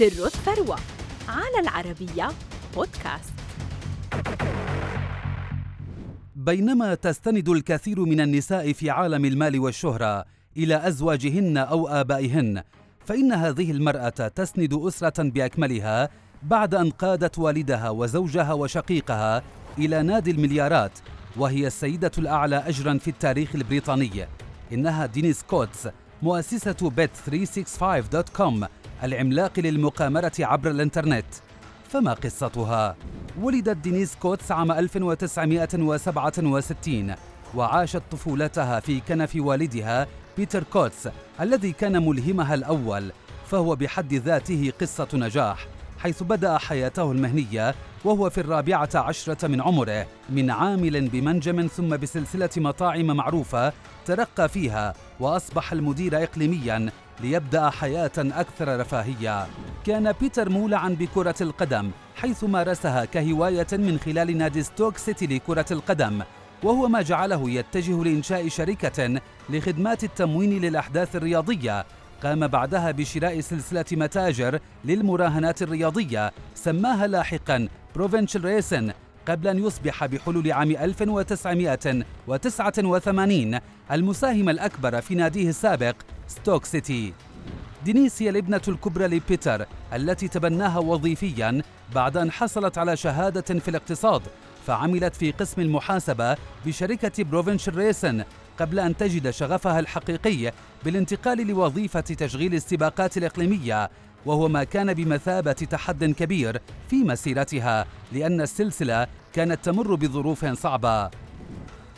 سر الثروة على العربية بودكاست. بينما تستند الكثير من النساء في عالم المال والشهرة إلى أزواجهن أو آبائهن فإن هذه المرأة تسند أسرة بأكملها بعد أن قادت والدها وزوجها وشقيقها إلى نادي المليارات وهي السيدة الأعلى أجرا في التاريخ البريطاني. إنها دينيس كوتس مؤسسة Bet 365.com العملاق للمقامرة عبر الإنترنت فما قصتها؟ ولدت دينيس كوتس عام 1967 وعاشت طفولتها في كنف والدها بيتر كوتس الذي كان ملهمها الأول فهو بحد ذاته قصة نجاح حيث بدأ حياته المهنية وهو في الرابعة عشرة من عمره من عامل بمنجم ثم بسلسلة مطاعم معروفة ترقى فيها وأصبح المدير إقليميا ليبدأ حياة أكثر رفاهية. كان بيتر مولعا بكرة القدم حيث مارسها كهواية من خلال نادي ستوك سيتي لكرة القدم وهو ما جعله يتجه لإنشاء شركة لخدمات التموين للأحداث الرياضية. قام بعدها بشراء سلسلة متاجر للمراهنات الرياضية سماها لاحقا Provincial Racing قبل أن يصبح بحلول عام 1989 المساهم الأكبر في ناديه السابق ستوك سيتي. دينيس هي الابنة الكبرى لبيتر التي تبناها وظيفيا بعد أن حصلت على شهادة في الاقتصاد فعملت في قسم المحاسبة بشركة Provincial Racing قبل أن تجد شغفها الحقيقي بالانتقال لوظيفة تشغيل السباقات الإقليمية وهو ما كان بمثابة تحد كبير في مسيرتها لأن السلسلة كانت تمر بظروف صعبة.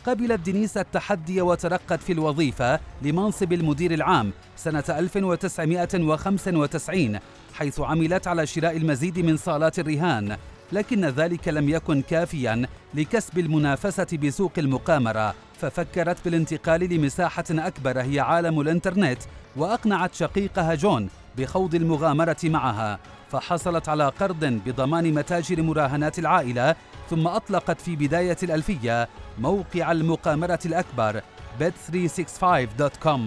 قبلت دينيس التحدي وترقت في الوظيفة لمنصب المدير العام سنة 1995 حيث عملت على شراء المزيد من صالات الرهان لكن ذلك لم يكن كافيا لكسب المنافسة بسوق المقامرة. ففكرت بالانتقال لمساحة أكبر هي عالم الإنترنت وأقنعت شقيقها جون بخوض المغامرة معها. فحصلت على قرض بضمان متاجر مراهنات العائلة ثم أطلقت في بداية الألفية موقع المقامرة الأكبر bet365.com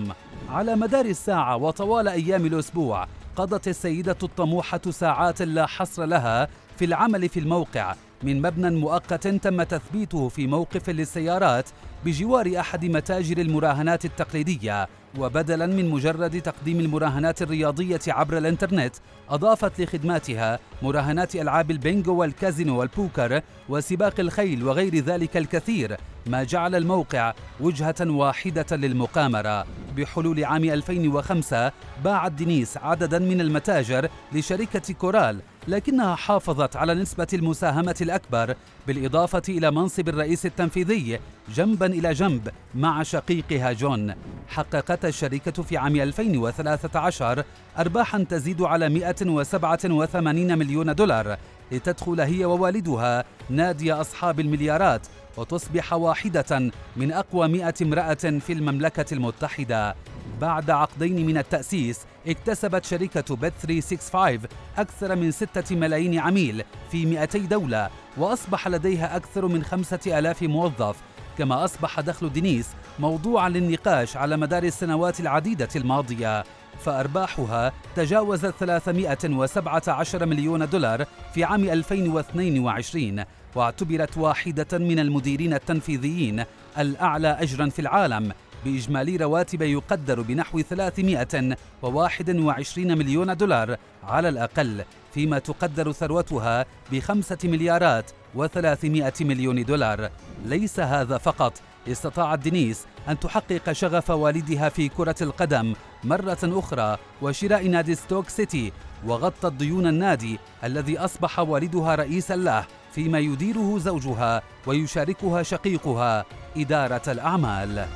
على مدار الساعة وطوال أيام الأسبوع قضت السيدة الطموحة ساعات لا حصر لها في العمل في الموقع من مبنى مؤقت تم تثبيته في موقف للسيارات بجوار أحد متاجر المراهنات التقليدية. وبدلا من مجرد تقديم المراهنات الرياضية عبر الإنترنت أضافت لخدماتها مراهنات ألعاب البينجو والكازينو والبوكر وسباق الخيل وغير ذلك الكثير ما جعل الموقع وجهة واحدة للمقامرة. بحلول عام 2005 باعت دينيس عددا من المتاجر لشركة كورال لكنها حافظت على نسبة المساهمة الأكبر بالإضافة إلى منصب الرئيس التنفيذي جنبا إلى جنب مع شقيقها جون. حققت الشركة في عام 2013 أرباحا تزيد على 187 مليون دولار لتدخل هي ووالدها نادي أصحاب المليارات وتصبح واحدة من أقوى مئة امرأة في المملكة المتحدة. بعد عقدين من التأسيس اكتسبت شركة بيت 365 أكثر من 6 ملايين عميل في 200 دولة وأصبح لديها أكثر من 5000 موظف كما أصبح دخل دينيس موضوعا للنقاش على مدار السنوات العديدة الماضية. فأرباحها تجاوزت 317 مليون دولار في عام 2022 واعتبرت واحدة من المديرين التنفيذيين الأعلى أجرا في العالم. بإجمالي رواتب يقدر بنحو 321 مليون دولار على الأقل فيما تقدر ثروتها بخمسة مليارات وثلاثمائة مليون دولار. ليس هذا فقط. استطاعت دينيس أن تحقق شغف والدها في كرة القدم مرة أخرى وشراء نادي ستوك سيتي وغطت ديون النادي الذي أصبح والدها رئيسا له فيما يديره زوجها ويشاركها شقيقها إدارة الأعمال.